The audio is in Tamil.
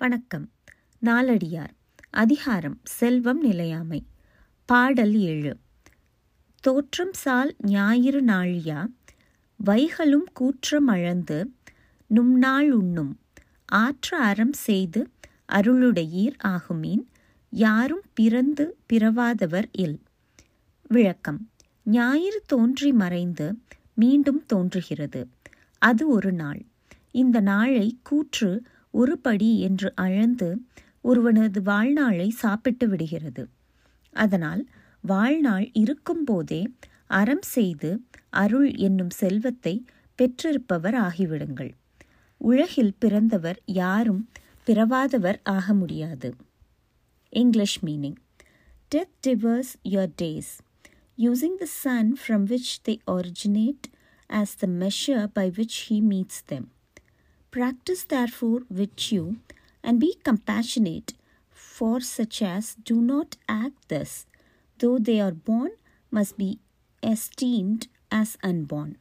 வணக்கம். நாலடியார் அதிகாரம். செல்வம் நிலையாமை. பாடல் ஏழு. தோற்றம் சால் ஞாயிறு நாழியா. வைகளும் கூற்றமழந்து நும்நாள் உண்ணும். ஆற்ற அறம் செய்து அருளுடையீர் ஆகுமீன். யாரும் பிறந்து பிறவாதவர் இல். விளக்கம். ஞாயிறு தோன்றி மறைந்து மீண்டும் தோன்றுகிறது. அது ஒரு நாள். இந்த நாளை கூற்று ஒரு படி என்று அழந்து ஒருவனது வாழ்நாளை சாப்பிட்டு விடுகிறது. அதனால் வாழ்நாள் இருக்கும்போதே அறம் செய்து அருள் என்னும் செல்வத்தை பெற்றிருப்பவர் ஆகிவிடுங்கள். உலகில் பிறந்தவர் யாரும் பிறவாதவர் ஆக முடியாது. English meaning death divorce your days using the sun from which they originate as the measure by which he meets them Practice therefore virtue and be compassionate for such as do not act thus, though they are born, must be esteemed as unborn.